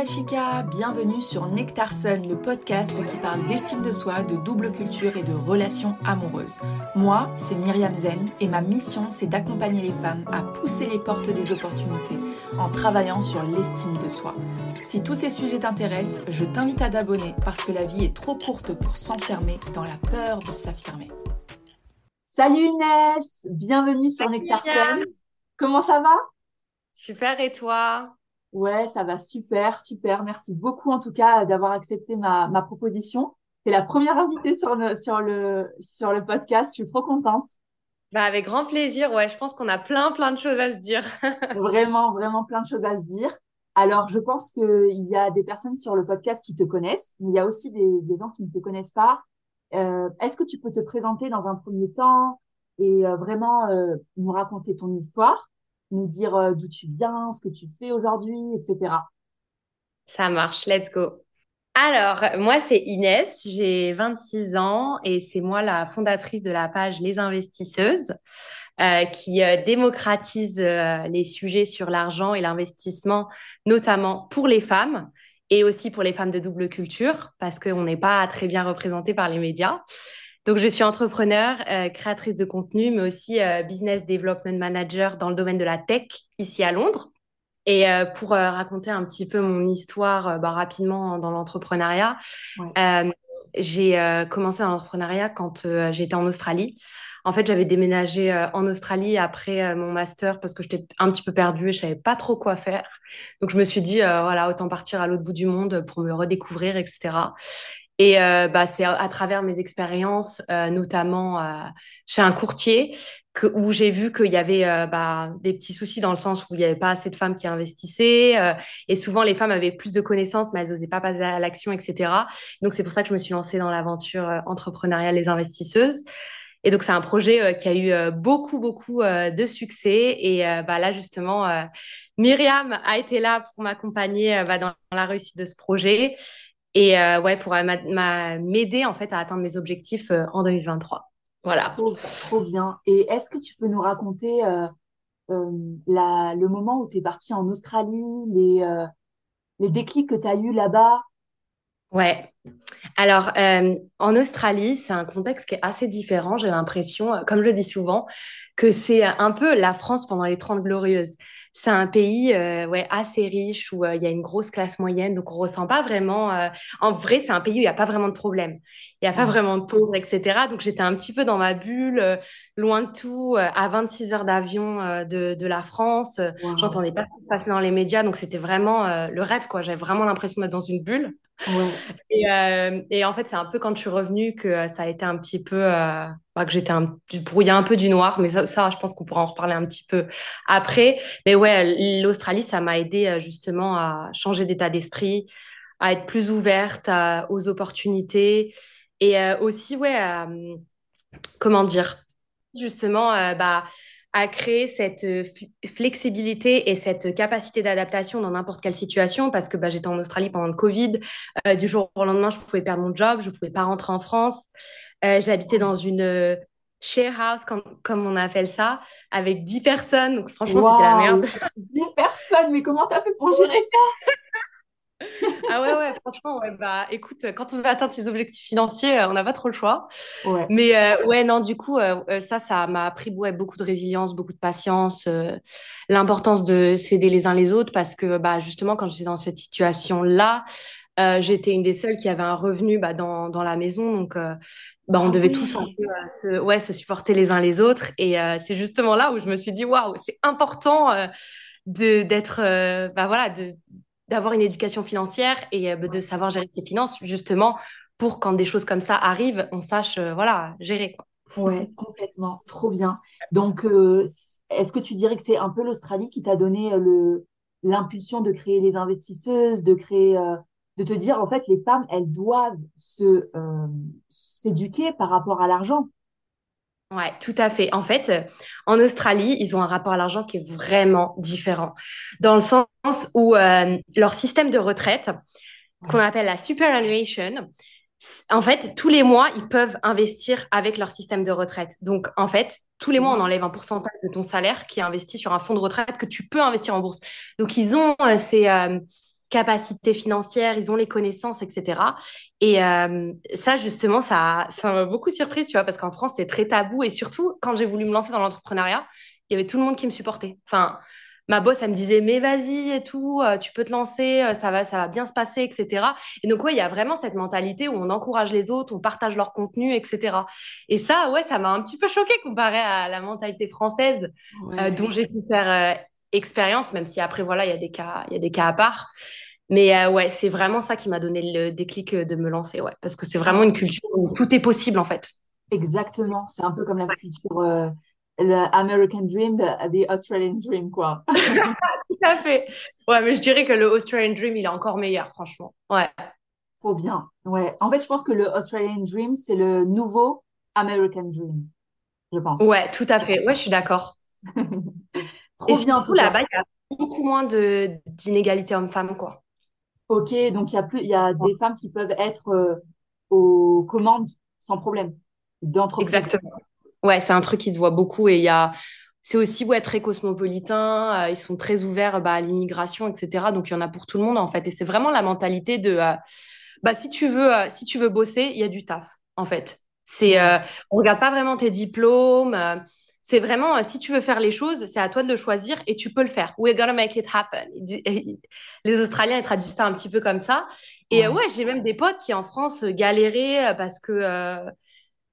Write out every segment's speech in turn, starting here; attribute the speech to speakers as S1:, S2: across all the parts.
S1: la chica, bienvenue sur Nectar Sun, le podcast qui parle d'estime de soi, de double culture et de relations amoureuses. Moi, c'est Myriam Zen et ma mission, c'est d'accompagner les femmes à pousser les portes des opportunités en travaillant sur l'estime de soi. Si tous ces sujets t'intéressent, je t'invite à t'abonner parce que la vie est trop courte pour s'enfermer dans la peur de s'affirmer. Salut Inès, bienvenue sur Nectar Sun. Comment ça va?
S2: Super et toi?
S1: Ouais, ça va super, super. Merci beaucoup en tout cas d'avoir accepté ma, ma proposition. C'est la première invitée sur le, sur, le, sur le podcast. Je suis trop contente.
S2: Bah avec grand plaisir. Ouais, je pense qu'on a plein, plein de choses à se dire.
S1: vraiment, vraiment plein de choses à se dire. Alors, je pense qu'il y a des personnes sur le podcast qui te connaissent, mais il y a aussi des, des gens qui ne te connaissent pas. Euh, Est-ce que tu peux te présenter dans un premier temps et euh, vraiment euh, nous raconter ton histoire? Nous dire euh, d'où tu viens, ce que tu fais aujourd'hui, etc.
S2: Ça marche, let's go. Alors, moi, c'est Inès, j'ai 26 ans et c'est moi la fondatrice de la page Les Investisseuses euh, qui euh, démocratise les sujets sur l'argent et l'investissement, notamment pour les femmes et aussi pour les femmes de double culture parce qu'on n'est pas très bien représenté par les médias. Donc, je suis entrepreneur, euh, créatrice de contenu, mais aussi euh, business development manager dans le domaine de la tech ici à Londres. Et euh, pour raconter un petit peu mon histoire bah, rapidement dans l'entrepreneuriat, j'ai commencé dans l'entrepreneuriat quand j'étais en Australie. En fait, j'avais déménagé en Australie après mon master parce que j'étais un petit peu perdue et je savais pas trop quoi faire. Donc, je me suis dit, voilà, autant partir à l'autre bout du monde pour me redécouvrir, etc. Et euh, bah, c'est à, travers mes expériences, euh, notamment euh, chez un courtier, où j'ai vu qu'il y avait bah, des petits soucis dans le sens où il n'y avait pas assez de femmes qui investissaient. et souvent, les femmes avaient plus de connaissances, mais elles n'osaient pas passer à l'action, etc. Donc, c'est pour ça que je me suis lancée dans l'aventure entrepreneuriale des investisseuses. Et donc, c'est un projet qui a eu beaucoup, beaucoup de succès. Et bah, là, justement, Myriam a été là pour m'accompagner bah, dans la réussite de ce projet. Et euh, ouais, pour m'aider en fait à atteindre mes objectifs euh, en 2023. Voilà.
S1: Trop, bien. Et est-ce que tu peux nous raconter euh, la, le moment où tu es partie en Australie, les, les déclics que tu as eu là-bas?
S2: Ouais. Alors, en Australie, c'est un contexte qui est assez différent. J'ai l'impression, comme je dis souvent, que c'est un peu la France pendant les 30 glorieuses c'est un pays euh, ouais, assez riche où euh, il y a une grosse classe moyenne, donc on ressent pas vraiment. Euh, en vrai, c'est un pays où il n'y a pas vraiment de problème. Il n'y a pas vraiment de pauvres, etc. Donc j'étais un petit peu dans ma bulle, loin de tout, à 26 heures d'avion de, de, la France. J'entendais pas ce qui se passait dans les médias, donc c'était vraiment le rêve, quoi. J'avais vraiment l'impression d'être dans une bulle. Et, et, en fait, c'est un peu quand je suis revenue que ça a été un petit peu que j'étais un, je brouillais un peu du noir, mais ça, je pense qu'on pourra en reparler un petit peu après. Mais ouais, l'Australie, ça m'a aidé euh, justement à changer d'état d'esprit, à être plus ouverte aux opportunités et euh, aussi, ouais, comment dire, justement, euh, bah, à créer cette flexibilité et cette capacité d'adaptation dans n'importe quelle situation parce que bah, j'étais en Australie pendant le Covid. du jour au lendemain, je pouvais perdre mon job, je ne pouvais pas rentrer en France. Euh, J'habitais dans une euh, share house, comme, comme, on appelle ça, avec 10 personnes. Donc, franchement, c'était la merde.
S1: 10 personnes, mais comment t'as fait pour gérer ça?
S2: Ah ouais, ouais, franchement, ouais, bah écoute, quand on veut atteindre ses objectifs financiers, euh, on n'a pas trop le choix. Ouais. Mais ouais, non, du coup, ça, ça m'a appris ouais, beaucoup de résilience, beaucoup de patience, l'importance de s'aider les uns les autres parce que bah, justement, quand j'étais dans cette situation-là, j'étais une des seules qui avait un revenu bah, dans, dans la maison. Donc, bah, on ah devait tous un peu, euh, se, ouais, se supporter les uns les autres. Et euh, c'est justement là où je me suis dit, waouh, c'est important euh, de, d'être, bah, voilà, de, d'avoir une éducation financière et bah, de savoir gérer ses finances, justement, pour quand des choses comme ça arrivent, on sache, voilà, gérer. Quoi.
S1: Ouais, complètement. Trop bien. Donc, est-ce que tu dirais que c'est un peu l'Australie qui t'a donné le, l'impulsion de créer les investisseuses, de créer de te dire, en fait, les femmes, elles doivent se, euh, s'éduquer par rapport à l'argent?
S2: Ouais, tout à fait. En fait, euh, en Australie, ils ont un rapport à l'argent qui est vraiment différent. Dans le sens où euh, leur système de retraite, qu'on appelle la superannuation, en fait, tous les mois, ils peuvent investir avec leur système de retraite. Donc, en fait, tous les mois, on enlève un pourcentage de ton salaire qui est investi sur un fonds de retraite que tu peux investir en bourse. Donc, ils ont ces capacités financières, ils ont les connaissances, etc. Et euh, ça, justement, ça, ça m'a beaucoup surprise, tu vois, parce qu'en France, c'est très tabou. Et surtout, quand j'ai voulu me lancer dans l'entrepreneuriat, il y avait tout le monde qui me supportait. Enfin, ma boss, elle me disait, mais vas-y et tout, euh, tu peux te lancer, euh, ça va, ça va bien se passer, etc. Et donc, ouais, il y a vraiment cette mentalité où on encourage les autres, on partage leur contenu, etc. Et ça, ouais, ça m'a un petit peu choqué comparé à la mentalité française euh, dont j'ai pu faire expérience, même si après, voilà, il y a des cas, il y a des cas à part. Mais ouais, c'est vraiment ça qui m'a donné le déclic de me lancer, ouais, parce que c'est vraiment une culture où tout est possible, en fait.
S1: Exactement, c'est un peu comme la culture le American Dream, the Australian Dream, quoi.
S2: Tout à fait. Ouais, mais je dirais que le Australian Dream, il est encore meilleur, franchement. Ouais.
S1: Trop bien. Ouais. En fait, je pense que le Australian Dream, c'est le nouveau American Dream, je pense.
S2: Ouais, tout à fait. Ouais, je suis d'accord. Trop Et bien. Surtout là-bas, il y a beaucoup moins de d'inégalités hommes-femmes, quoi.
S1: Ok, donc il y a plus, il y a des femmes qui peuvent être euh, aux commandes sans problème d'entreprise.
S2: Exactement. Ouais, c'est un truc qui se voit beaucoup et il y a. C'est aussi ouais, très cosmopolitain, euh, ils sont très ouverts bah, à l'immigration, etc. Donc il y en a pour tout le monde en fait. Et c'est vraiment la mentalité de euh, bah, si, tu veux, euh, si tu veux bosser, il y a du taf en fait. C'est, on regarde pas vraiment tes diplômes. C'est vraiment, si tu veux faire les choses, c'est à toi de le choisir et tu peux le faire. We're gonna make it happen. Les Australiens, ils traduisent ça un petit peu comme ça. Et ouais, j'ai même des potes qui en France galéraient parce que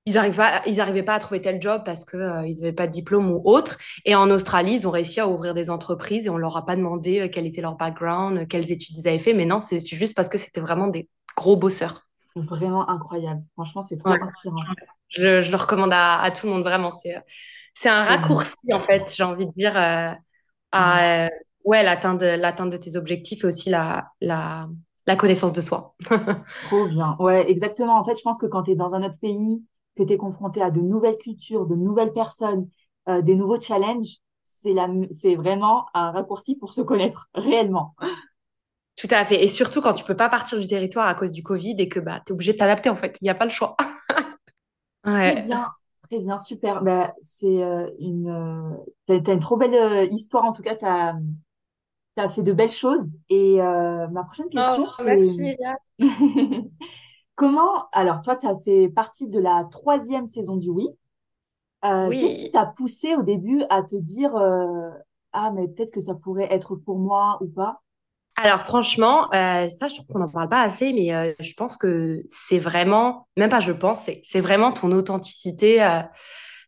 S2: ils n'arrivaient pas, à trouver tel job parce qu'ils euh, n'avaient pas de diplôme ou autre. Et en Australie, ils ont réussi à ouvrir des entreprises et on leur a pas demandé euh, quel était leur background, euh, quelles études ils avaient fait. Mais non, c'est juste parce que c'était vraiment des gros bosseurs.
S1: Vraiment incroyable. Franchement, c'est trop inspirant.
S2: Je, je, le recommande à, tout le monde, vraiment. C'est un raccourci, en fait, j'ai envie de dire, à ouais, l'atteinte de, de tes objectifs et aussi la, la, la connaissance de soi.
S1: trop bien. Ouais, exactement. En fait, je pense que quand tu es dans un autre pays, que tu es confronté à de nouvelles cultures, de nouvelles personnes, euh, des nouveaux challenges, c'est la, c'est vraiment un raccourci pour se connaître réellement.
S2: Tout à fait. Et surtout quand tu peux pas partir du territoire à cause du Covid et que bah, tu es obligé de t'adapter en fait. Il n'y a pas le choix.
S1: Bien. Très bien, super. Bah, c'est euh, une, euh, as, une trop belle histoire. En tout cas, tu as, fait de belles choses. Et ma prochaine question, oh, c'est. Comment, alors toi, tu as fait partie de la troisième saison du Oui. Euh, qu'est-ce qui t'a poussé au début à te dire euh, Ah, mais peut-être que ça pourrait être pour moi ou pas?
S2: Alors franchement, euh, ça, je trouve qu'on n'en parle pas assez, mais je pense que c'est vraiment, même pas je pense, c'est vraiment ton authenticité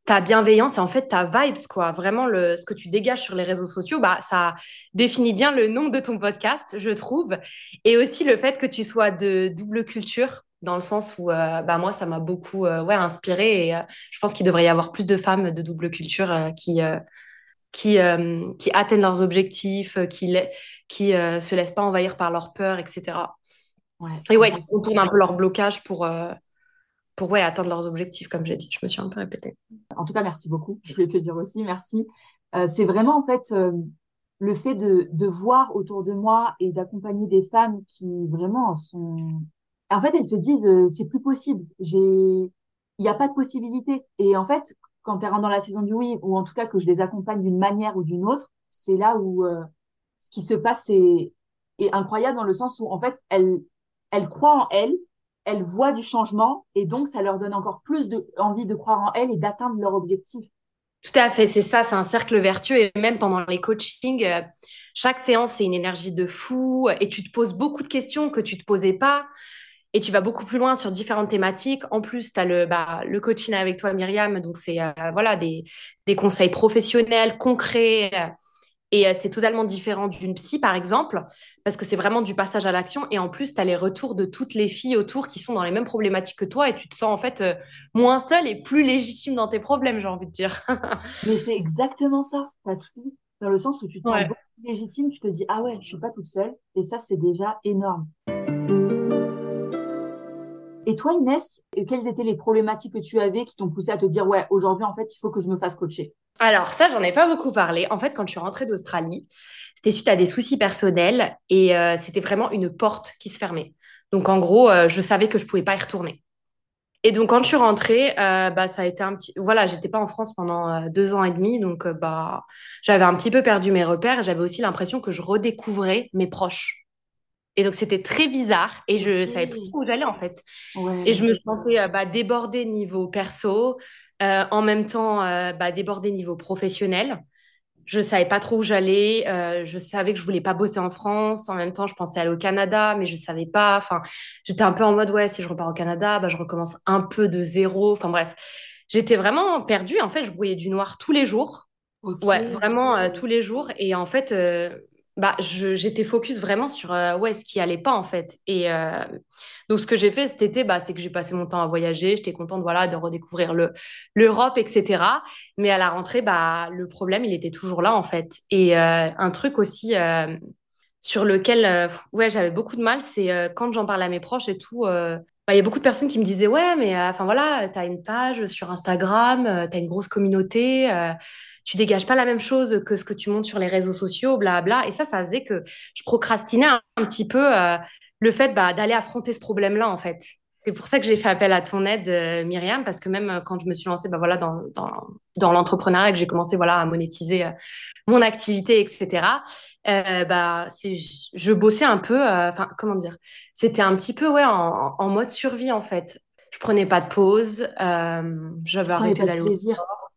S2: ta bienveillance et en fait ta vibes quoi. Vraiment le ce que tu dégages sur les réseaux sociaux bah ça définit bien le nom de ton podcast je trouve. Et aussi le fait que tu sois de double culture dans le sens où euh, bah, moi, ça m'a beaucoup euh, ouais, inspiré et euh, je pense qu'il devrait y avoir plus de femmes de double culture qui, qui, qui atteignent leurs objectifs, qui, qui se laissent pas envahir par leur peur, etc. Ouais. Et ouais, qui contournent un peu leur blocage pour, pour ouais, atteindre leurs objectifs, comme j'ai dit. Je me suis un peu répétée.
S1: En tout cas, merci beaucoup. Je voulais te dire aussi merci. c'est vraiment en fait le fait de, de voir autour de moi et d'accompagner des femmes qui vraiment sont en fait, elles se disent, euh, c'est plus possible. J'ai, il n'y a pas de possibilité. Et en fait, quand elles rentrent dans la saison du oui, ou en tout cas que je les accompagne d'une manière ou d'une autre, c'est là où euh, ce qui se passe est, incroyable dans le sens où en fait, elles, elles croient en elles, elles voient du changement et donc ça leur donne encore plus de, envie de croire en elles et d'atteindre leur objectif.
S2: Tout à fait, c'est ça, c'est un cercle vertueux et même pendant les coachings, euh, chaque séance, c'est une énergie de fou et tu te poses beaucoup de questions que tu te posais pas et tu vas beaucoup plus loin sur différentes thématiques. En plus, tu as le, bah, le coaching avec toi, Myriam. Donc, c'est euh, voilà, des, des, conseils professionnels, concrets. Euh, et euh, c'est totalement différent d'une psy, par exemple, parce que c'est vraiment du passage à l'action. Et en plus, tu as les retours de toutes les filles autour qui sont dans les mêmes problématiques que toi. Et tu te sens en fait moins seule et plus légitime dans tes problèmes, j'ai envie de dire.
S1: Mais c'est exactement ça. As tout dans le sens où tu te sens beaucoup plus légitime. Tu te dis, ah ouais, je suis pas toute seule. Et ça, c'est déjà énorme. Et toi, Inès, quelles étaient les problématiques que tu avais qui t'ont poussé à te dire, ouais, aujourd'hui, en fait, il faut que je me fasse coacher?
S2: Alors, ça, j'en ai pas beaucoup parlé. En fait, quand je suis rentrée d'Australie, c'était suite à des soucis personnels et euh, c'était vraiment une porte qui se fermait. Donc, en gros, euh, je savais que je pouvais pas y retourner. Et donc, quand je suis rentrée, euh, bah, ça a été un petit. Voilà, j'étais pas en France pendant deux ans et demi. Donc, bah, j'avais un petit peu perdu mes repères. J'avais aussi l'impression que je redécouvrais mes proches. Et donc, c'était très bizarre et je ne savais plus où j'allais en fait. et je me sentais bah, débordée niveau perso, en même temps bah, débordée niveau professionnel je savais pas trop où j'allais. Euh, je savais que je voulais pas bosser en France. En même temps, je pensais aller au Canada, mais je savais pas. Enfin, j'étais un peu en mode ouais, si je repars au Canada, bah, je recommence un peu de zéro. Enfin bref, j'étais vraiment perdue. En fait, je voyais du noir tous les jours. Ouais, vraiment euh, tous les jours. Et en fait, euh, bah, j'étais focus vraiment sur ouais, ce qui allait pas en fait. Et donc, ce que j'ai fait cet été, bah, c'est que j'ai passé mon temps à voyager. J'étais contente voilà, de redécouvrir l'Europe, etc. Mais à la rentrée, bah, le problème, il était toujours là, en fait. Et euh, un truc aussi euh, sur lequel euh, ouais, j'avais beaucoup de mal, c'est quand j'en parle à mes proches et tout. Bah, il y a beaucoup de personnes qui me disaient Ouais, mais enfin voilà, tu as une page sur Instagram, tu as une grosse communauté tu dégages pas la même chose que ce que tu montes sur les réseaux sociaux, bla bla. Et ça, ça faisait que je procrastinais un, un petit peu le fait bah, d'aller affronter ce problème-là, en fait. C'est pour ça que j'ai fait appel à ton aide, euh, Myriam, parce que même euh, quand je me suis lancée bah, voilà, dans, dans, dans l'entrepreneuriat et que j'ai commencé voilà, à monétiser euh, mon activité, etc., bah, je bossais un peu, enfin, comment dire, c'était un petit peu ouais, en, en, mode survie, en fait. Je prenais pas de pause, j'avais arrêté d'aller au sport.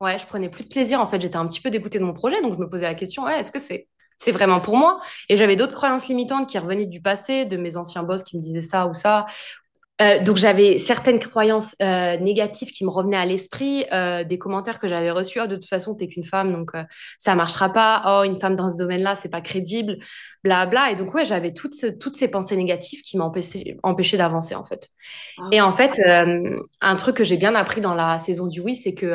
S2: Ouais, je prenais plus de plaisir. En fait, j'étais un petit peu dégoûtée de mon projet, donc je me posais la question, ouais, est-ce que c'est c'est vraiment pour moi? Et j'avais d'autres croyances limitantes qui revenaient du passé, de mes anciens boss qui me disaient ça ou ça. Euh, donc j'avais certaines croyances euh, négatives qui me revenaient à l'esprit, euh, des commentaires que j'avais reçus. Oh, de toute façon, t'es qu'une femme, donc ça marchera pas. Oh, une femme dans ce domaine-là, c'est pas crédible, bla bla. Et donc ouais, j'avais toutes, toutes ces pensées négatives qui m'empêchaient d'avancer en fait. Ah Et en fait, un truc que j'ai bien appris dans la saison du oui, c'est que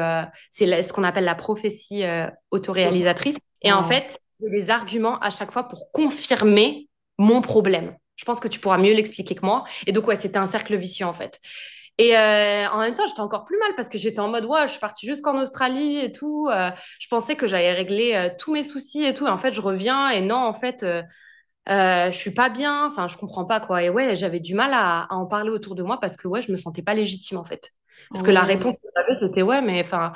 S2: c'est ce qu'on appelle la prophétie autoréalisatrice. Et en fait, des arguments à chaque fois pour confirmer mon problème. Je pense que tu pourras mieux l'expliquer que moi. Et donc, ouais, c'était un cercle vicieux, en fait. Et euh, en même temps, j'étais encore plus mal parce que j'étais en mode, ouais, je suis partie jusqu'en Australie et tout. Euh, je pensais que j'allais régler euh, tous mes soucis et tout. Et en fait, je reviens et non, en fait, je suis pas bien. Enfin, je comprends pas, quoi. Et ouais, j'avais du mal à, en parler autour de moi parce que, ouais, je me sentais pas légitime, en fait. Parce que la réponse que j'avais, c'était, ouais, mais enfin,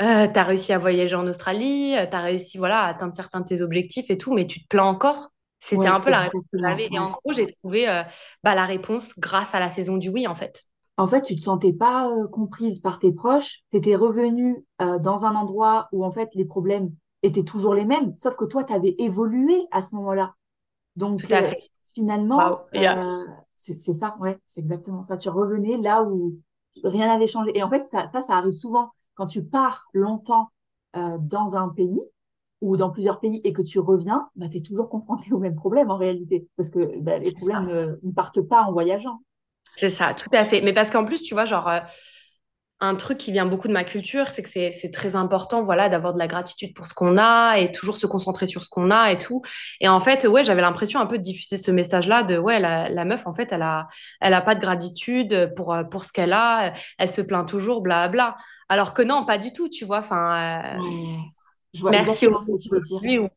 S2: euh, tu as réussi à voyager en Australie, euh, tu as réussi voilà, à atteindre certains de tes objectifs et tout, mais tu te plains encore. C'était un peu la réponse que j'avais. Et en gros, j'ai trouvé euh, bah, la réponse grâce à la saison du oui, en fait.
S1: En fait, tu te sentais pas comprise par tes proches. Tu étais revenue dans un endroit où, en fait, les problèmes étaient toujours les mêmes, sauf que toi, tu avais évolué à ce moment-là. Donc, finalement, c'est ça, ouais, c'est exactement ça. Tu revenais là où rien n'avait changé. Et en fait, ça, ça, ça arrive souvent quand tu pars longtemps euh, dans un pays ou dans plusieurs pays et que tu reviens, bah, tu es toujours confronté au même problème en réalité, parce que bah, les problèmes euh, ne partent pas en voyageant.
S2: C'est ça, tout à fait. Mais parce qu'en plus, tu vois, genre, euh, un truc qui vient beaucoup de ma culture, c'est que c'est très important, voilà, d'avoir de la gratitude pour ce qu'on a et toujours se concentrer sur ce qu'on a et tout. Et en fait, ouais, j'avais l'impression un peu de diffuser ce message-là de, ouais, la, la, meuf, en fait, elle a, elle a pas de gratitude pour, pour ce qu'elle a, elle se plaint toujours, bla, bla. Alors que non, pas du tout, tu vois. Enfin,
S1: euh, je vois merci ce que tu veux dire.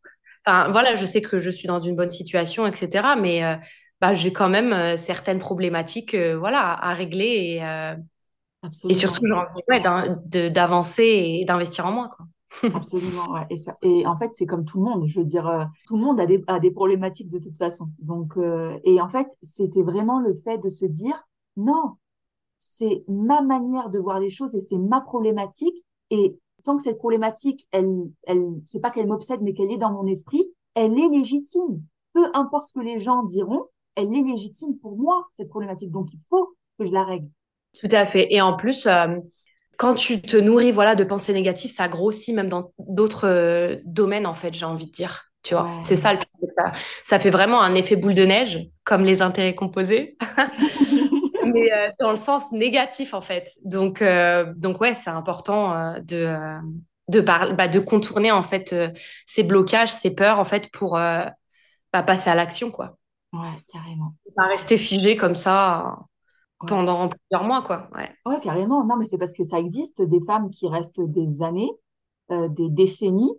S2: Enfin, voilà, je sais que je suis dans une bonne situation, etc. Mais euh, bah, j'ai quand même euh, certaines problématiques, voilà, à régler et, et surtout j'ai envie d'avancer et d'investir en moi, quoi.
S1: Absolument, ouais. Et, ça, et en fait, c'est comme tout le monde. Je veux dire, tout le monde a des, a des problématiques de toute façon. Donc, et en fait, c'était vraiment le fait de se dire, non, c'est ma manière de voir les choses et c'est ma problématique. Et tant que cette problématique, elle, elle, c'est pas qu'elle m'obsède, mais qu'elle est dans mon esprit, elle est légitime. Peu importe ce que les gens diront, elle est légitime pour moi, cette problématique. Donc, il faut que je la règle.
S2: Tout à fait. Et en plus, euh, quand tu te nourris voilà, de pensées négatives, ça grossit même dans d'autres euh, domaines, en fait, j'ai envie de dire. Tu vois, c'est ça, le... ça, ça fait vraiment un effet boule de neige, comme les intérêts composés. mais euh, dans le sens négatif en fait. Donc, euh, donc ouais, c'est important euh, de, de, bah, de contourner en fait ces blocages, ces peurs en fait pour bah, passer à l'action quoi.
S1: Ouais, carrément.
S2: Pas rester figé comme ça pendant plusieurs mois quoi. Ouais.
S1: ouais, carrément. Non, mais c'est parce que ça existe des femmes qui restent des années, des décennies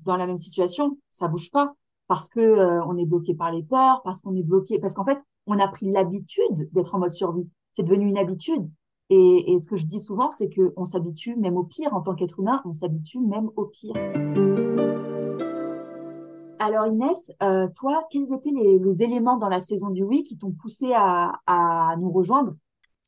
S1: dans la même situation. Ça bouge pas parce que on est bloqué par les peurs, parce qu'on est bloqué, parce qu'en fait, on a pris l'habitude d'être en mode survie. C'est devenu une habitude. Et, ce que je dis souvent, c'est qu'on s'habitue même au pire en tant qu'être humain, on s'habitue même au pire. Alors Inès, euh, toi, quels étaient les, éléments dans la saison du oui qui t'ont poussé à, nous rejoindre?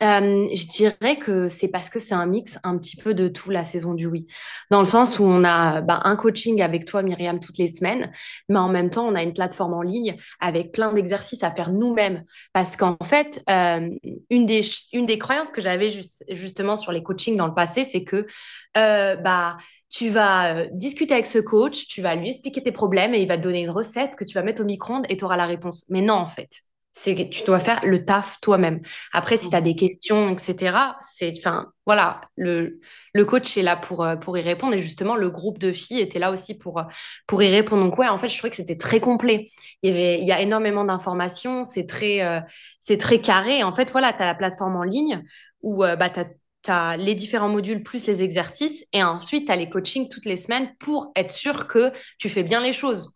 S2: Euh, je dirais que c'est parce que c'est un mix un petit peu de tout la saison du oui. Dans le sens où on a bah, un coaching avec toi, Myriam, toutes les semaines, mais en même temps, on a une plateforme en ligne avec plein d'exercices à faire nous-mêmes. Parce qu'en fait, euh, une, des, une des croyances que j'avais justement sur les coachings dans le passé, c'est que bah, tu vas euh, discuter avec ce coach, tu vas lui expliquer tes problèmes et il va te donner une recette que tu vas mettre au micro-ondes et tu auras la réponse. Mais non, en fait, c'est tu dois faire le taf toi-même. Après, si tu as des questions, etc., c'est, enfin, voilà, le, le coach est là pour, euh, pour y répondre et justement, le groupe de filles était là aussi pour, euh, pour y répondre. Donc, ouais, en fait, je trouvais que c'était très complet. Il y, avait, il y a énormément d'informations, c'est très, c'est très carré. En fait, voilà, tu as la plateforme en ligne où bah, tu as tu as les différents modules plus les exercices et ensuite tu as les coachings toutes les semaines pour être sûr que tu fais bien les choses.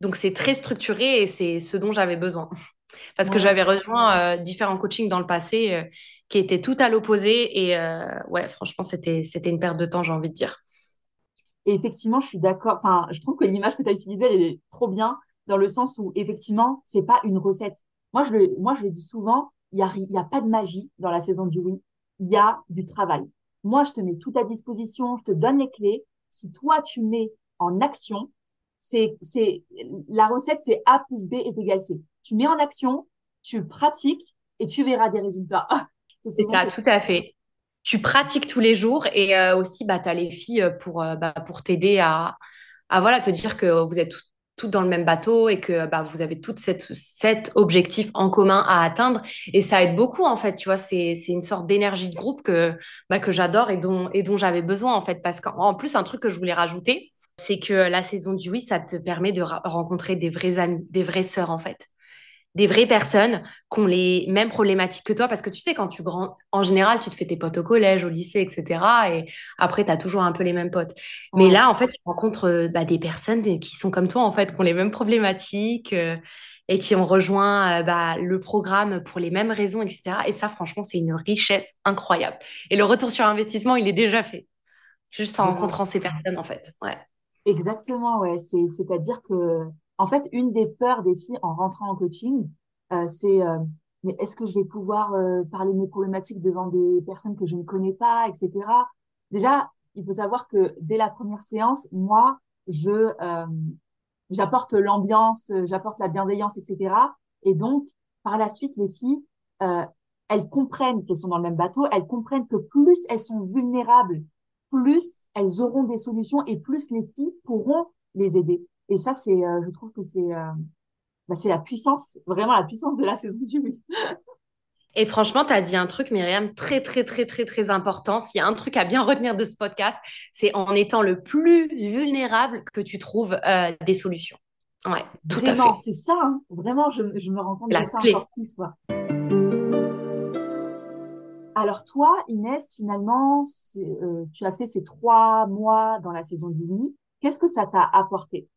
S2: Donc c'est très structuré et c'est ce dont j'avais besoin. Parce que j'avais rejoint euh, différents coachings dans le passé euh, qui étaient tout à l'opposé et euh, ouais, franchement, c'était c'était une perte de temps, j'ai envie de dire.
S1: Et effectivement, je suis d'accord. Enfin, je trouve que l'image que tu as utilisée, elle est trop bien dans le sens où effectivement, c'est pas une recette. Moi, je le, moi, je le dis souvent, il n'y a, y a pas de magie dans la saison du oui il y a du travail. Moi, je te mets tout à disposition, je te donne les clés. Si toi, tu mets en action, c'est, c'est, la recette, c'est A plus B est égal C. Tu mets en action, tu pratiques et tu verras des résultats.
S2: c'est ça, tout à fait. Tu pratiques tous les jours et euh, aussi, bah, tu as les filles pour, euh, bah, pour t'aider à, à voilà, te dire que vous êtes toutes dans le même bateau et que bah, vous avez toutes cette, cet objectif en commun à atteindre. Et ça aide beaucoup, en fait, tu vois, c'est, c'est une sorte d'énergie de groupe que, bah, que j'adore et dont, et dont j'avais besoin, en fait. Parce qu'en plus, un truc que je voulais rajouter, c'est que la saison du oui, ça te permet de rencontrer des vrais amis, des vraies sœurs, en fait des vraies personnes qui ont les mêmes problématiques que toi. Parce que tu sais, quand tu grand, en général, tu te fais tes potes au collège, au lycée, etc. Et après, tu as toujours un peu les mêmes potes. Mais là, en fait, tu rencontres euh, bah, des personnes qui sont comme toi, en fait, qui ont les mêmes problématiques euh, et qui ont rejoint euh, bah, le programme pour les mêmes raisons, etc. Et ça, franchement, c'est une richesse incroyable. Et le retour sur investissement, il est déjà fait. Juste en rencontrant ces personnes, en fait. Ouais.
S1: Exactement, ouais. C'est-à-dire que en fait, une des peurs des filles en rentrant en coaching, euh, c'est euh, mais est-ce que je vais pouvoir euh, parler de mes problématiques devant des personnes que je ne connais pas, etc. Déjà, il faut savoir que dès la première séance, moi, je j'apporte l'ambiance, j'apporte la bienveillance, etc. Et donc, par la suite, les filles, elles comprennent qu'elles sont dans le même bateau, elles comprennent que plus elles sont vulnérables, plus elles auront des solutions et plus les filles pourront les aider. Et ça, c'est, euh, je trouve que c'est, euh, bah, c'est la puissance, vraiment la puissance de la saison du oui.
S2: Et franchement, tu as dit un truc, Myriam, très, très, très, très, très important. S'il y a un truc à bien retenir de ce podcast, c'est en étant le plus vulnérable que tu trouves euh, des solutions. Ouais, tout à fait.
S1: C'est ça, hein. vraiment, je, je, me rends compte de ça encore plus. Quoi. Alors toi, Inès, finalement, tu as fait ces trois mois dans la saison du oui. Qu'est-ce que ça t'a apporté?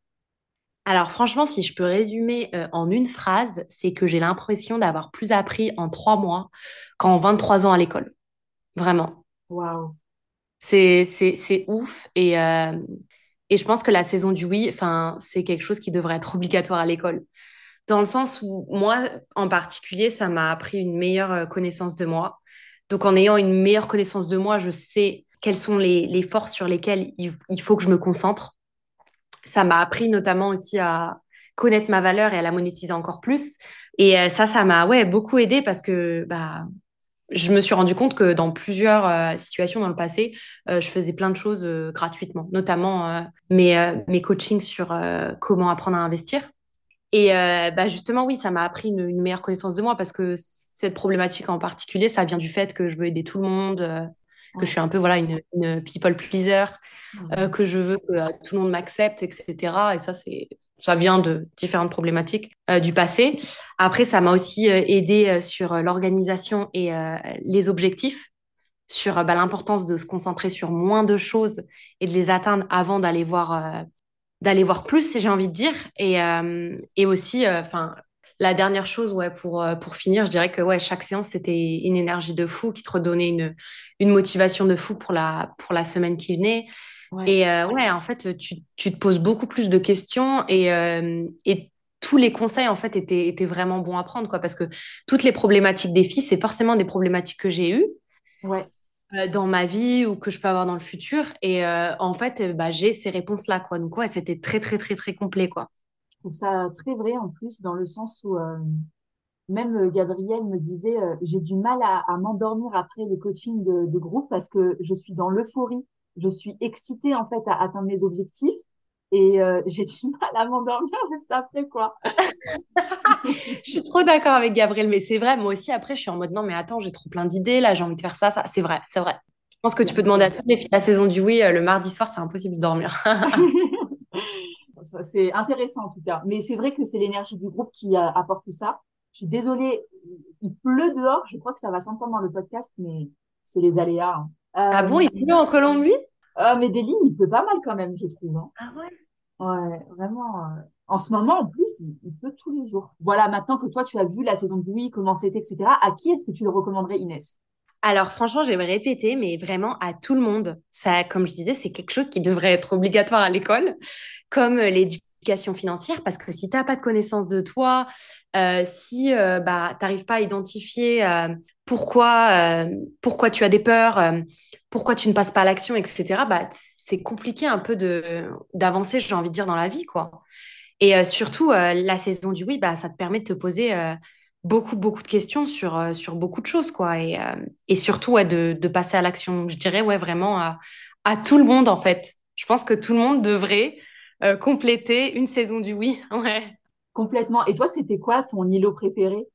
S2: Alors franchement, si je peux résumer euh, en une phrase, c'est que j'ai l'impression d'avoir plus appris en trois mois qu'en 23 ans à l'école. Vraiment.
S1: Waouh.
S2: C'est, c'est, ouf. Et, euh, et je pense que la saison du oui, c'est quelque chose qui devrait être obligatoire à l'école. Dans le sens où moi, en particulier, ça m'a appris une meilleure euh, connaissance de moi. Donc en ayant une meilleure connaissance de moi, je sais quelles sont les, les forces sur lesquelles il faut que je me concentre ça m'a appris notamment aussi à connaître ma valeur et à la monétiser encore plus. Et euh, ça, ça m'a ouais, beaucoup aidé parce que bah, je me suis rendu compte que dans plusieurs euh, situations dans le passé, euh, je faisais plein de choses gratuitement, notamment mes, mes coachings sur comment apprendre à investir. Et bah, justement, oui, ça m'a appris une, une, meilleure connaissance de moi parce que cette problématique en particulier, ça vient du fait que je veux aider tout le monde, que je suis un peu voilà une, people pleaser, euh, que je veux que euh, tout le monde m'accepte, etc. Et ça, c'est ça vient de différentes problématiques euh, du passé. Après, ça m'a aussi aidé sur l'organisation et les objectifs, sur bah, l'importance de se concentrer sur moins de choses et de les atteindre avant d'aller voir d'aller voir plus, j'ai envie de dire, et, et aussi, enfin la dernière chose, ouais, pour, euh, pour finir, je dirais que ouais, chaque séance, c'était une énergie de fou qui te redonnait une, une motivation de fou pour la, pour la semaine qui venait. Et ouais, en fait, tu, tu, te poses beaucoup plus de questions et, et tous les conseils en fait étaient, étaient, vraiment bons à prendre quoi parce que toutes les problématiques des filles c'est forcément des problématiques que j'ai eues
S1: ouais.
S2: Euh, dans ma vie ou que je peux avoir dans le futur et euh, en fait euh, bah, j'ai ces réponses là quoi donc ouais c'était très très très très complet quoi
S1: trouve ça très vrai en plus dans le sens où même Gabrielle me disait j'ai du mal à, m'endormir après le coaching de, de, groupe parce que je suis dans l'euphorie je suis excitée en fait à atteindre mes objectifs et euh, j'ai du mal à m'endormir juste après, quoi.
S2: je suis trop d'accord avec Gabriel, mais c'est vrai, moi aussi, après, je suis en mode non, mais attends, j'ai trop plein d'idées, là, j'ai envie de faire ça, ça. C'est vrai, c'est vrai. Je pense que tu peux demander à toutes les filles la saison du oui, euh, le mardi soir, c'est impossible de dormir.
S1: c'est intéressant en tout cas. Mais c'est vrai que c'est l'énergie du groupe qui euh, apporte tout ça. Je suis désolée, il pleut dehors. Je crois que ça va s'entendre dans le podcast, mais c'est les aléas. Hein.
S2: ah bon, il pleut en Colombie?
S1: Ah, mais des lignes, il peut pas mal quand même, je trouve. Hein.
S2: Ah ouais?
S1: Ouais, vraiment. Euh, en ce moment, en plus, il, peut tous les jours. Voilà, maintenant que toi, tu as vu la saison de Louis, comment c'était, etc., à qui est-ce que tu le recommanderais, Inès?
S2: Alors franchement, j'aimerais répéter, mais vraiment à tout le monde. Ça, comme je disais, c'est quelque chose qui devrait être obligatoire à l'école, comme euh, l'éducation financière, parce que si tu n'as pas de connaissance de toi, euh, si bah, tu n'arrives pas à identifier pourquoi, pourquoi tu as des peurs, pourquoi tu ne passes pas à l'action, etc., bah, c'est compliqué un peu d'avancer, j'ai envie de dire, dans la vie, quoi. Et euh, surtout, euh, la saison du oui, bah, ça te permet de te poser euh, beaucoup, beaucoup de questions sur, sur beaucoup de choses, quoi. Et, et surtout, ouais, de, de, passer à l'action, je dirais, ouais, vraiment à, à, tout le monde, en fait. Je pense que tout le monde devrait compléter une saison du oui, ouais.
S1: Complètement. Et toi, c'était quoi ton îlot préféré?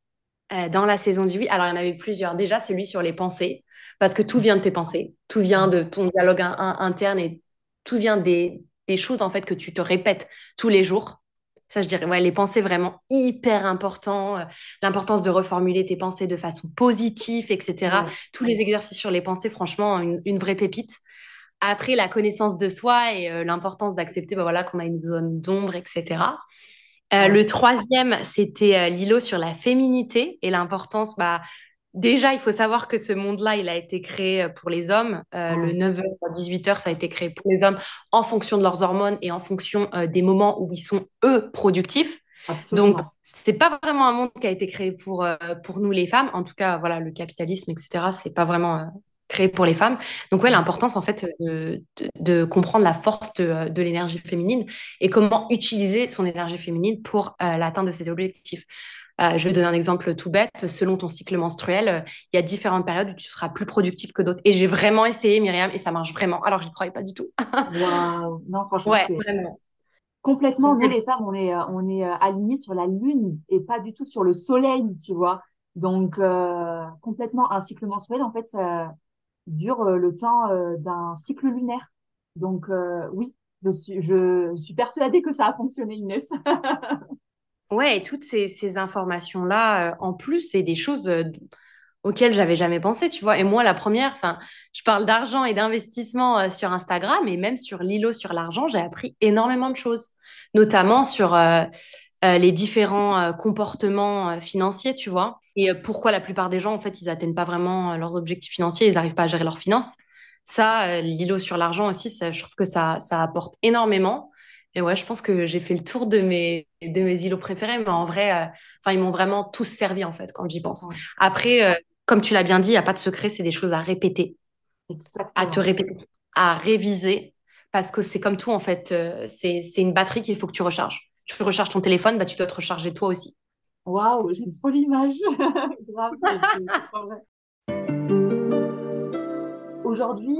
S2: Dans la saison du oui, alors il y en avait plusieurs. Déjà, celui sur les pensées parce que tout vient de tes pensées, tout vient de ton dialogue interne et tout vient des, choses en fait que tu te répètes tous les jours. Ça, je dirais, ouais, les pensées vraiment hyper important, euh, l'importance de reformuler tes pensées de façon positive, etc. Tous les exercices sur les pensées, franchement, une, vraie pépite. Après, la connaissance de soi et euh, l'importance d'accepter bah, voilà, qu'on a une zone d'ombre, etc. Euh, le troisième, c'était l'îlot sur la féminité et l'importance bah, Déjà, il faut savoir que ce monde-là, il a été créé euh, pour les hommes. Euh, le 9h à 18h, ça a été créé pour les hommes en fonction de leurs hormones et en fonction euh, des moments où ils sont, eux, productifs. Absolument. Donc, c'est pas vraiment un monde qui a été créé pour, pour nous, les femmes. En tout cas, voilà, le capitalisme, etc., c'est pas vraiment créé pour les femmes. Donc, ouais, l'importance, en fait, de, de, comprendre la force de, de l'énergie féminine et comment utiliser son énergie féminine pour l'atteinte de ses objectifs. Euh, je vais donner un exemple tout bête. Selon ton cycle menstruel, euh, il y a différentes périodes où tu seras plus productif que d'autres. Et j'ai vraiment essayé, Myriam, et ça marche vraiment. Alors, je n'y croyais pas du tout.
S1: Waouh Non, franchement, ouais, vraiment. Complètement, nous les femmes, on est, euh, on est alignées sur la lune et pas du tout sur le soleil, tu vois. Donc, complètement, un cycle menstruel, en fait, ça dure le temps d'un cycle lunaire. Donc, oui, je suis, je suis persuadée que ça a fonctionné, Inès.
S2: Ouais, et toutes ces, informations-là, euh, en plus, c'est des choses euh, auxquelles j'avais jamais pensé, tu vois. Et moi, la première, je parle d'argent et d'investissement euh, sur Instagram, et même sur Lilo sur l'argent, j'ai appris énormément de choses, notamment sur les différents comportements financiers, tu vois. Et pourquoi la plupart des gens, en fait, ils atteignent pas vraiment leurs objectifs financiers, ils n'arrivent pas à gérer leurs finances. Ça, Lilo sur l'argent aussi, je trouve que ça, ça apporte énormément. Et ouais, je pense que j'ai fait le tour de mes, de mes îlots préférés, mais en vrai, euh, ils m'ont vraiment tous servi, en fait, quand j'y pense. Après, euh, comme tu l'as bien dit, il n'y a pas de secret, c'est des choses à répéter. À te répéter, à réviser, parce que c'est comme tout, en fait. Euh, c'est une batterie qu'il faut que tu recharges. Tu recharges ton téléphone, bah, tu dois te recharger toi aussi.
S1: Waouh, j'aime trop l'image. Aujourd'hui,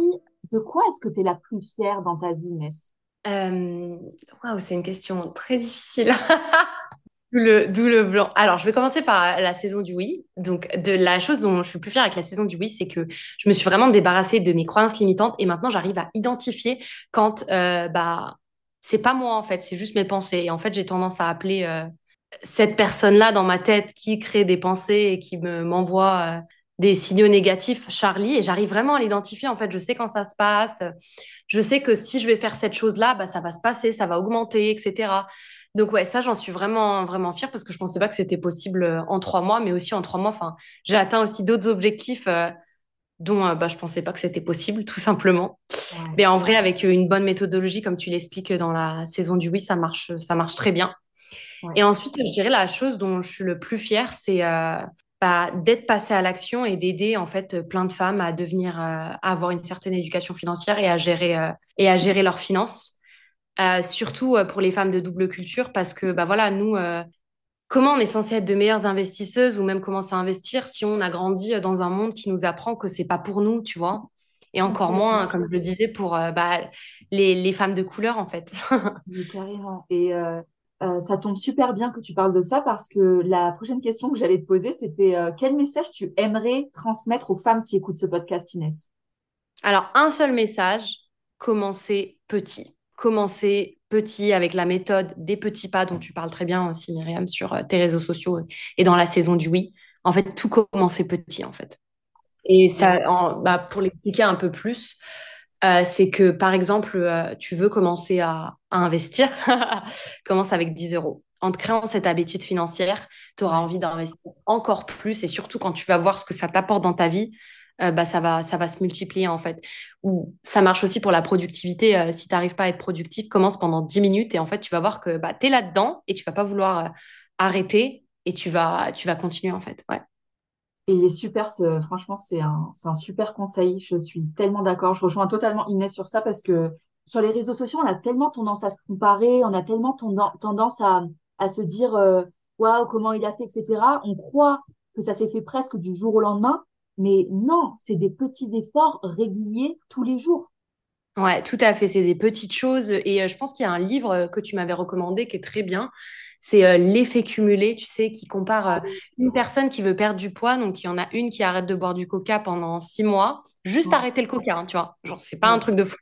S1: de quoi est-ce que tu es la plus fière dans ta vie, Inès
S2: euh, waouh, c'est une question très difficile. D'où le, blanc. Alors, je vais commencer par la saison du oui. Donc, de la chose dont je suis plus fière avec la saison du oui, c'est que je me suis vraiment débarrassée de mes croyances limitantes et maintenant j'arrive à identifier quand euh, bah c'est pas moi en fait, c'est juste mes pensées. Et en fait, j'ai tendance à appeler euh, cette personne-là dans ma tête qui crée des pensées et qui me m'envoie des signaux négatifs, Charlie, et j'arrive vraiment à l'identifier. En fait, je sais quand ça se passe. Je sais que si je vais faire cette chose-là, bah, ça va se passer, ça va augmenter, etc. Donc ouais, ça, j'en suis vraiment, vraiment fière parce que je pensais pas que c'était possible euh, en trois mois, mais aussi en trois mois, enfin, j'ai atteint aussi d'autres objectifs euh, dont euh, bah, je pensais pas que c'était possible, tout simplement. Mais en vrai, avec une bonne méthodologie, comme tu l'expliques dans la saison du oui, ça marche, ça marche très bien. Et ensuite, je dirais la chose dont je suis le plus fière, c'est euh, bah, d'être passée à l'action et d'aider en fait plein de femmes à devenir, euh, à avoir une certaine éducation financière et à gérer et à gérer leurs finances. surtout pour les femmes de double culture, parce que bah voilà, nous, comment on est censé être de meilleures investisseuses ou même commencer à investir si on a grandi dans un monde qui nous apprend que c'est pas pour nous, tu vois? Et encore moins, comme je le disais, pour euh, bah, les, femmes de couleur, en fait.
S1: carrément. Et euh, euh, ça tombe super bien que tu parles de ça parce que la prochaine question que j'allais te poser, c'était quel message tu aimerais transmettre aux femmes qui écoutent ce podcast, Inès?
S2: Alors, un seul message, commencer petit. Commencer petit avec la méthode des petits pas dont tu parles très bien aussi, Myriam, sur euh, tes réseaux sociaux et dans la saison du oui. En fait, tout commencer petit, en fait. Et ça, bah, pour l'expliquer un peu plus, euh, c'est que, par exemple, euh, tu veux commencer à, investir, commence avec 10 euros. En te créant cette habitude financière, tu auras envie d'investir encore plus et surtout quand tu vas voir ce que ça t'apporte dans ta vie, euh, bah, ça, va, ça va se multiplier en fait. Ou ça marche aussi pour la productivité. Euh, si tu n'arrives pas à être productif, commence pendant 10 minutes et en fait, tu vas voir que bah, tu es là-dedans et tu vas pas vouloir euh, arrêter et tu vas, tu vas continuer en fait. Ouais.
S1: Et il est super, franchement, c'est un, un super conseil. Je suis tellement d'accord. Je rejoins totalement Inès sur ça parce que sur les réseaux sociaux, on a tellement tendance à se comparer, on a tellement tendance à, à se dire waouh, comment il a fait, etc. On croit que ça s'est fait presque du jour au lendemain. Mais non, c'est des petits efforts réguliers tous les jours.
S2: Ouais, tout à fait. C'est des petites choses. Et euh, je pense qu'il y a un livre euh, que tu m'avais recommandé qui est très bien. C'est euh, L'effet cumulé, tu sais, qui compare une personne qui veut perdre du poids. Donc, il y en a une qui arrête de boire du coca pendant six mois. Juste arrêter le coca, hein, tu vois. Genre, c'est pas un truc de fou.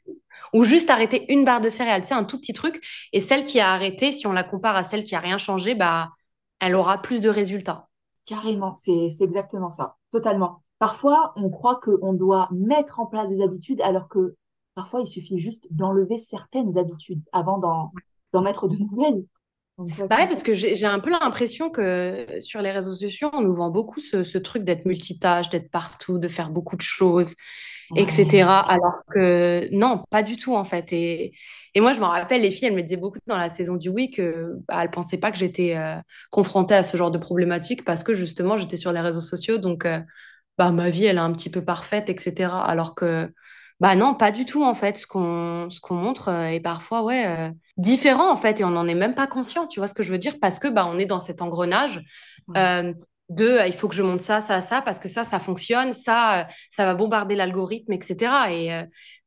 S2: Ou juste arrêter une barre de céréales, tu sais, un tout petit truc. Et celle qui a arrêté, si on la compare à celle qui a rien changé, bah, elle aura plus de résultats.
S1: Carrément, c'est exactement ça. Totalement. Parfois, on croit qu'on doit mettre en place des habitudes alors que parfois, il suffit juste d'enlever certaines habitudes avant d'en mettre de nouvelles.
S2: Bah parce que j'ai un peu l'impression que sur les réseaux sociaux, on nous vend beaucoup ce, truc d'être multitâche, d'être partout, de faire beaucoup de choses, etc. Alors que non, pas du tout en fait. Et, moi, je me rappelle, les filles, elles me disaient beaucoup dans la saison du oui que bah, elles pensaient pas que j'étais euh, confrontée à ce genre de problématique parce que justement, j'étais sur les réseaux sociaux. Donc, euh, bah, ma vie, elle est un petit peu parfaite, etc. Alors que, bah non, pas du tout, en fait. Ce qu'on montre euh, est parfois, ouais, euh, différent, en fait, et on n'en est même pas conscient, tu vois ce que je veux dire? Parce que, bah, on est dans cet engrenage euh, de, il faut que je monte ça, ça, ça, parce que ça, ça fonctionne, ça, ça va bombarder l'algorithme, etc. Et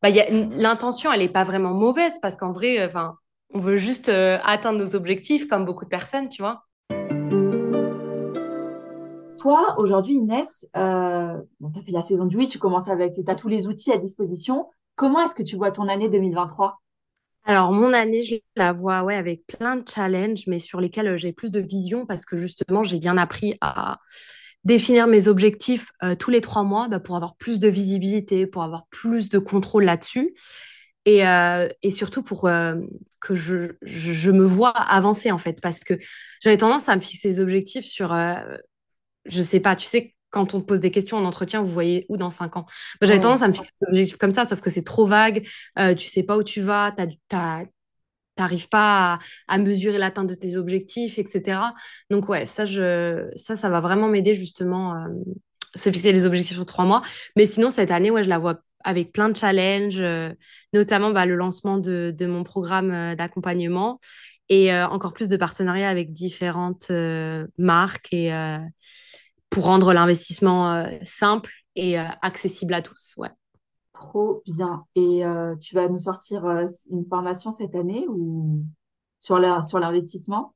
S2: bah, l'intention, elle n'est pas vraiment mauvaise, parce qu'en vrai, enfin, on veut juste atteindre nos objectifs, comme beaucoup de personnes, tu vois.
S1: Toi, aujourd'hui, Inès, euh, tu as fait la saison du 8, tu commences avec, tu as tous les outils à disposition. Comment est-ce que tu vois ton année 2023
S2: alors, mon année, je la vois ouais, avec plein de challenges, mais sur lesquels euh, j'ai plus de vision parce que justement, j'ai bien appris à définir mes objectifs euh, tous les trois mois bah, pour avoir plus de visibilité, pour avoir plus de contrôle là-dessus. Et, euh, surtout pour que je, me vois avancer, en fait, parce que j'avais tendance à me fixer des objectifs sur je sais pas, tu sais, quand on te pose des questions en entretien, vous voyez où dans cinq ans J'avais tendance à me fixer des objectifs comme ça, sauf que c'est trop vague, euh, tu sais pas où tu vas, tu n'arrives pas à, mesurer l'atteinte de tes objectifs, etc. Donc ouais, ça, je, ça, ça va vraiment m'aider justement euh, se fixer les objectifs sur trois mois. Mais sinon, cette année, ouais, je la vois avec plein de challenges, euh, notamment bah, le lancement de, de mon programme euh, d'accompagnement et encore plus de partenariats avec différentes marques et pour rendre l'investissement euh, simple et euh, accessible à tous. Ouais.
S1: Trop bien. Et euh, tu vas nous sortir une formation cette année ou sur sur l'investissement?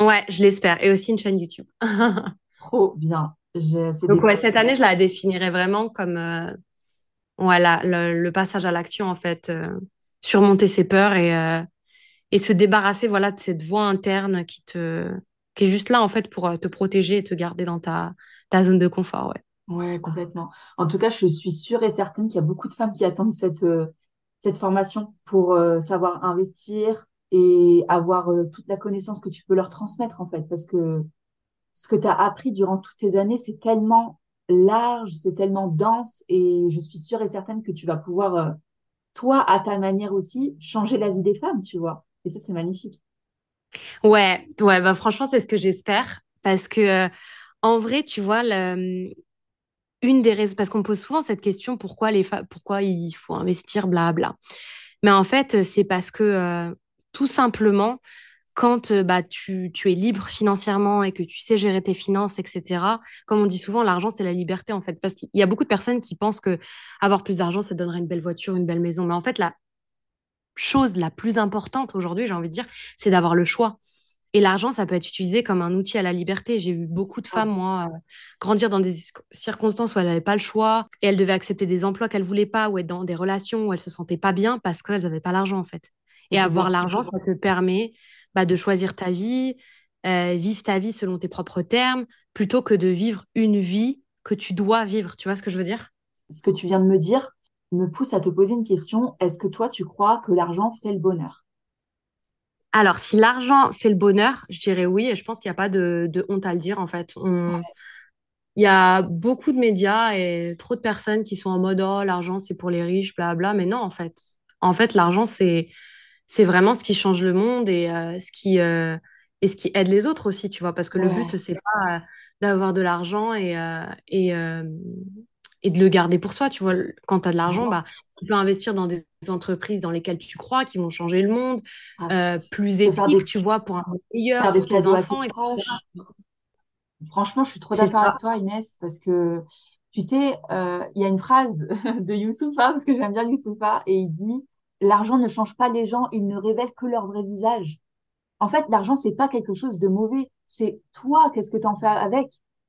S2: Ouais, je l'espère. Et aussi une chaîne YouTube.
S1: Trop bien.
S2: Donc ouais, cette année, je la définirais vraiment comme voilà, le, passage à l'action, en fait. surmonter ses peurs et, et se débarrasser voilà, de cette voix interne qui te, qui est juste là en fait pour euh, te protéger et te garder dans ta, zone de confort. Ouais.
S1: Ouais, complètement. En tout cas, je suis sûre et certaine qu'il y a beaucoup de femmes qui attendent cette, euh, cette formation pour euh, savoir investir et avoir toute la connaissance que tu peux leur transmettre, en fait. Parce que ce que tu as appris durant toutes ces années, c'est tellement large, c'est tellement dense et je suis sûre et certaine que tu vas pouvoir, toi, à ta manière aussi, changer la vie des femmes, tu vois. Et ça, c'est magnifique.
S2: Ouais, ouais, bah franchement, c'est ce que j'espère. Parce que, euh, en vrai, tu vois, le, une des raisons, parce qu'on pose souvent cette question, pourquoi, les pourquoi il faut investir, blabla. Mais en fait, c'est parce que, euh, tout simplement, quand euh, bah, tu, es libre financièrement et que tu sais gérer tes finances, etc., comme on dit souvent, l'argent, c'est la liberté, en fait. Parce qu'il y a beaucoup de personnes qui pensent que avoir plus d'argent, ça donnerait une belle voiture, une belle maison. Mais en fait, la chose la plus importante aujourd'hui, j'ai envie de dire, c'est d'avoir le choix. Et l'argent, ça peut être utilisé comme un outil à la liberté. J'ai vu beaucoup de femmes, moi, euh, grandir dans des circonstances où elles n'avaient pas le choix et elles devaient accepter des emplois qu'elles voulaient pas ou être dans des relations où elles se sentaient pas bien parce qu'elles n'avaient pas l'argent, en fait. Et avoir l'argent, ça te permet bah, de choisir ta vie, euh, vivre ta vie selon tes propres termes, plutôt que de vivre une vie que tu dois vivre. Tu vois ce que je veux dire?
S1: Ce que tu viens de me dire me pousse à te poser une question. Est-ce que toi, tu crois que l'argent fait le bonheur?
S2: Alors, si l'argent fait le bonheur, je dirais oui, et je pense qu'il n'y a pas de, honte à le dire, en fait. Il y a beaucoup de médias et trop de personnes qui sont en mode, oh, l'argent, c'est pour les riches, bla bla, mais non, en fait. En fait, l'argent, c'est c'est vraiment ce qui change le monde et euh, ce qui euh, et ce qui aide les autres aussi, tu vois, parce que le but c'est pas euh, d'avoir de l'argent et et et de le garder pour soi, tu vois. Quand tu as de l'argent, bah tu peux investir dans des entreprises dans lesquelles tu crois qui vont changer le monde, ah, plus éthique, tu vois, pour un meilleur pour tes enfants et
S1: Franchement, je suis trop d'accord avec toi, Inès, parce que tu sais, il y a une phrase de Youssoufa, parce que j'aime bien Youssoufa, et il dit l'argent ne change pas les gens, il ne révèle que leur vrai visage. En fait, l'argent, c'est pas quelque chose de mauvais. C'est toi, qu'est-ce que tu en fais avec?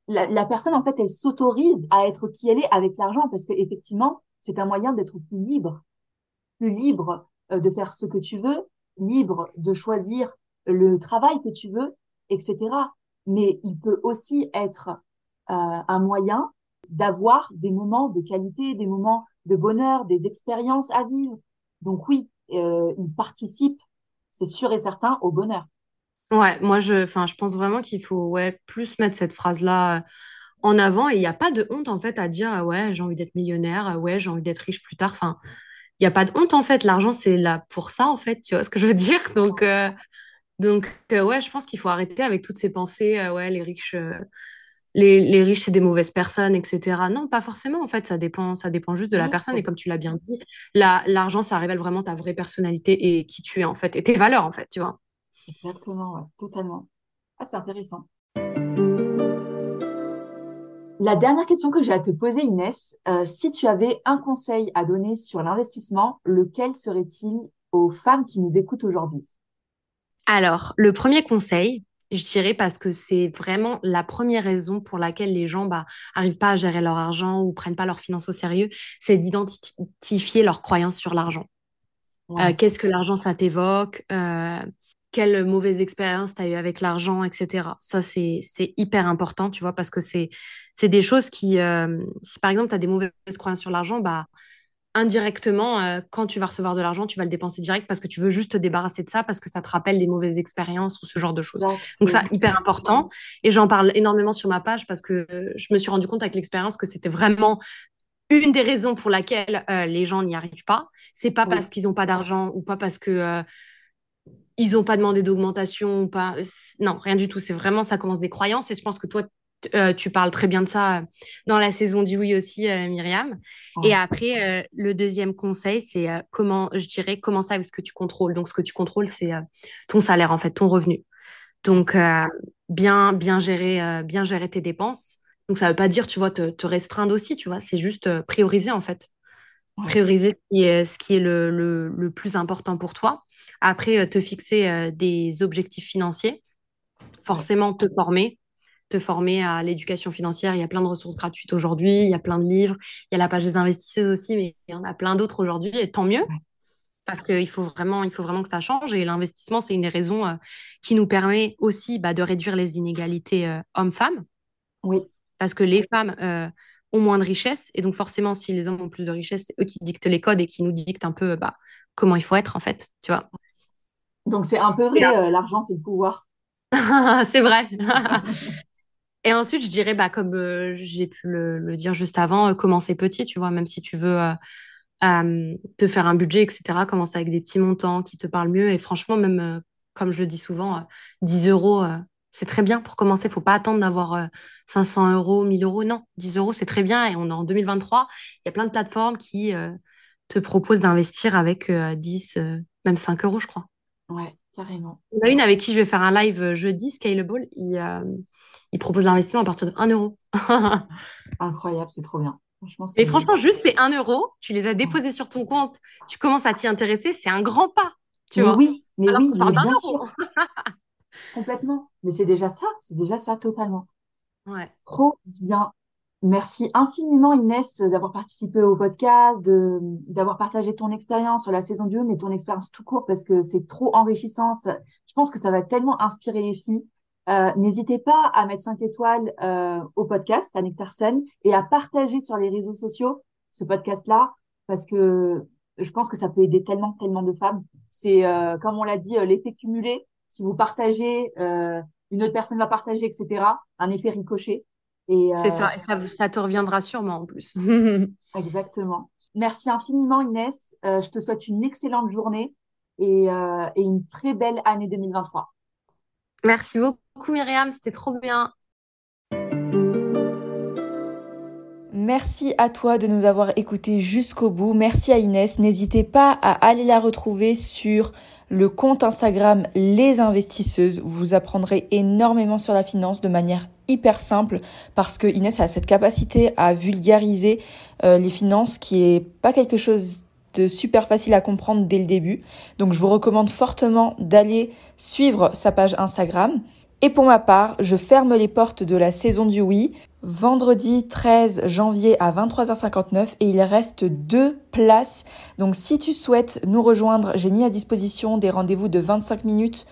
S1: La, personne, en fait, elle s'autorise à être qui elle est avec l'argent parce qu'effectivement, c'est un moyen d'être plus libre. Plus libre euh, de faire ce que tu veux, libre de choisir le travail que tu veux, etc. Mais il peut aussi être euh, un moyen d'avoir des moments de qualité, des moments de bonheur, des expériences à vivre. Donc oui, euh, il participe, c'est sûr et certain, au bonheur.
S2: Ouais, moi, je, enfin, je pense vraiment qu'il faut ouais, plus mettre cette phrase-là euh, en avant. Et il n'y a pas de honte, en fait, à dire, ah ouais, j'ai envie d'être millionnaire, ah ouais, j'ai envie d'être riche plus tard. Enfin, il n'y a pas de honte, en fait. L'argent, c'est là pour ça, en fait. Tu vois ce que je veux dire? Donc, euh, donc ouais, je pense qu'il faut arrêter avec toutes ces pensées, ouais, les riches les, les, riches, c'est des mauvaises personnes, etc. Non, pas forcément, en fait, ça dépend, ça dépend juste de la personne. Et comme tu l'as bien dit, l'argent, ça révèle vraiment ta vraie personnalité et qui tu es, en fait, et tes valeurs, en fait, tu vois.
S1: Exactement, totalement. Ah, c'est intéressant. La dernière question que j'ai à te poser, Inès, euh, si tu avais un conseil à donner sur l'investissement, lequel serait-il aux femmes qui nous écoutent aujourd'hui?
S2: Alors, le premier conseil, je dirais parce que c'est vraiment la première raison pour laquelle les gens bah, arrivent pas à gérer leur argent ou prennent pas leurs finances au sérieux, c'est d'identifier leurs croyances sur l'argent. Euh, qu'est-ce que l'argent, ça t'évoque? Euh, Quelle mauvaise expérience tu as eu avec l'argent, etc. Ça, c'est hyper important, tu vois, parce que c'est des choses qui, euh, si par exemple, tu as des mauvaises croyances sur l'argent, bah, indirectement, euh, quand tu vas recevoir de l'argent, tu vas le dépenser direct parce que tu veux juste te débarrasser de ça, parce que ça te rappelle des mauvaises expériences ou ce genre de choses. Donc ça, hyper important. Et j'en parle énormément sur ma page parce que je me suis rendu compte avec l'expérience que c'était vraiment une des raisons pour laquelle euh, les gens n'y arrivent pas. C'est pas parce qu'ils n'ont pas d'argent ou pas parce que euh, ils n'ont pas demandé d'augmentation ou pas. Non, rien du tout. C'est vraiment ça commence des croyances. Et je pense que toi, euh, tu parles très bien de ça euh, dans la saison du oui aussi, euh, Myriam. Et après, le deuxième conseil, c'est comment, je dirais, commencer avec ce que tu contrôles. Donc, ce que tu contrôles, c'est ton salaire, en fait, ton revenu. Donc, bien, bien, gérer, bien gérer tes dépenses. Donc, ça ne veut pas dire, tu vois, te, restreindre aussi, tu vois, c'est juste prioriser, en fait. Prioriser ce qui est, ce qui est le, le, le, plus important pour toi. Après, te fixer des objectifs financiers. Forcément, te former te former à l'éducation financière. Il y a plein de ressources gratuites aujourd'hui, il y a plein de livres, il y a la page des investisseuses aussi, mais il y en a plein d'autres aujourd'hui, et tant mieux. Parce qu'il faut vraiment, il faut vraiment que ça change. Et l'investissement, c'est une des raisons euh, qui nous permet aussi bah, de réduire les inégalités euh, hommes-femmes.
S1: Oui.
S2: Parce que les femmes euh, ont moins de richesses. Et donc, forcément, si les hommes ont plus de richesses, c'est eux qui dictent les codes et qui nous dictent un peu bah, comment il faut être, en fait. Tu vois
S1: Donc, c'est un peu vrai, l'argent, c'est le pouvoir.
S2: c'est vrai. Et ensuite, je dirais, bah, comme euh, j'ai pu le, dire juste avant, euh, commencer petit, tu vois, même si tu veux euh, te faire un budget, etc., commencer avec des petits montants qui te parlent mieux. Et franchement, même, comme je le dis souvent, 10 euros, c'est très bien pour commencer. Il faut pas attendre d'avoir 500 euros, 1000 euros. Non, 10 euros, c'est très bien. Et on est en 2023. Il y a plein de plateformes qui te proposent d'investir avec 10, même 5 euros, je crois.
S1: Ouais, carrément.
S2: Il y en a une avec qui je vais faire un live jeudi, Scalable. Il, il propose l'investissement à partir de 1 euro.
S1: Incroyable, c'est trop bien.
S2: Franchement, Et franchement, juste c'est 1 euro, tu les as déposés sur ton compte, tu commences à t'y intéresser, c'est un grand pas. Tu
S1: mais oui, mais oui, mais bien sûr. Complètement. Mais c'est déjà ça, c'est déjà ça totalement.
S2: Ouais.
S1: Trop bien. Merci infiniment Inès d'avoir participé au podcast, de d'avoir partagé ton expérience sur la saison 2, mais ton expérience tout court parce que c'est trop enrichissant. je pense que ça va tellement inspirer les filles. Euh, n'hésitez pas à mettre 5 étoiles euh, au podcast, à Nectarson, et à partager sur les réseaux sociaux ce podcast-là, parce que je pense que ça peut aider tellement, tellement de femmes. C'est, euh, comme on l'a dit, l'effet cumulé. Si vous partagez, une autre personne va partager, etc. Un effet ricochet.
S2: C'est ça, et ça, ça te reviendra sûrement en plus.
S1: Exactement. Merci infiniment Inès. je te souhaite une excellente journée et, et une très belle année 2023.
S2: Merci beaucoup Myriam, c'était trop bien.
S3: Merci à toi de nous avoir écoutés jusqu'au bout. Merci à Inès. N'hésitez pas à aller la retrouver sur le compte Instagram Les Investisseuses. Vous apprendrez énormément sur la finance de manière hyper simple parce que Inès a cette capacité à vulgariser euh, les finances qui est pas quelque chose de super facile à comprendre dès le début. Donc je vous recommande fortement d'aller suivre sa page Instagram. Et pour ma part, je ferme les portes de la saison du oui vendredi 13 janvier à 23h59 et il reste deux places. Donc si tu souhaites nous rejoindre, j'ai mis à disposition des rendez-vous de 25 minutes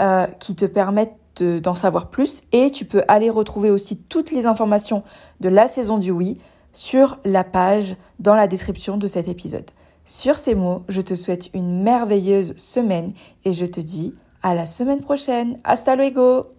S3: euh, qui te permettent d'en savoir plus et tu peux aller retrouver aussi toutes les informations de la saison du oui sur la page dans la description de cet épisode. Sur ces mots, je te souhaite une merveilleuse semaine et je te dis à la semaine prochaine. Hasta luego!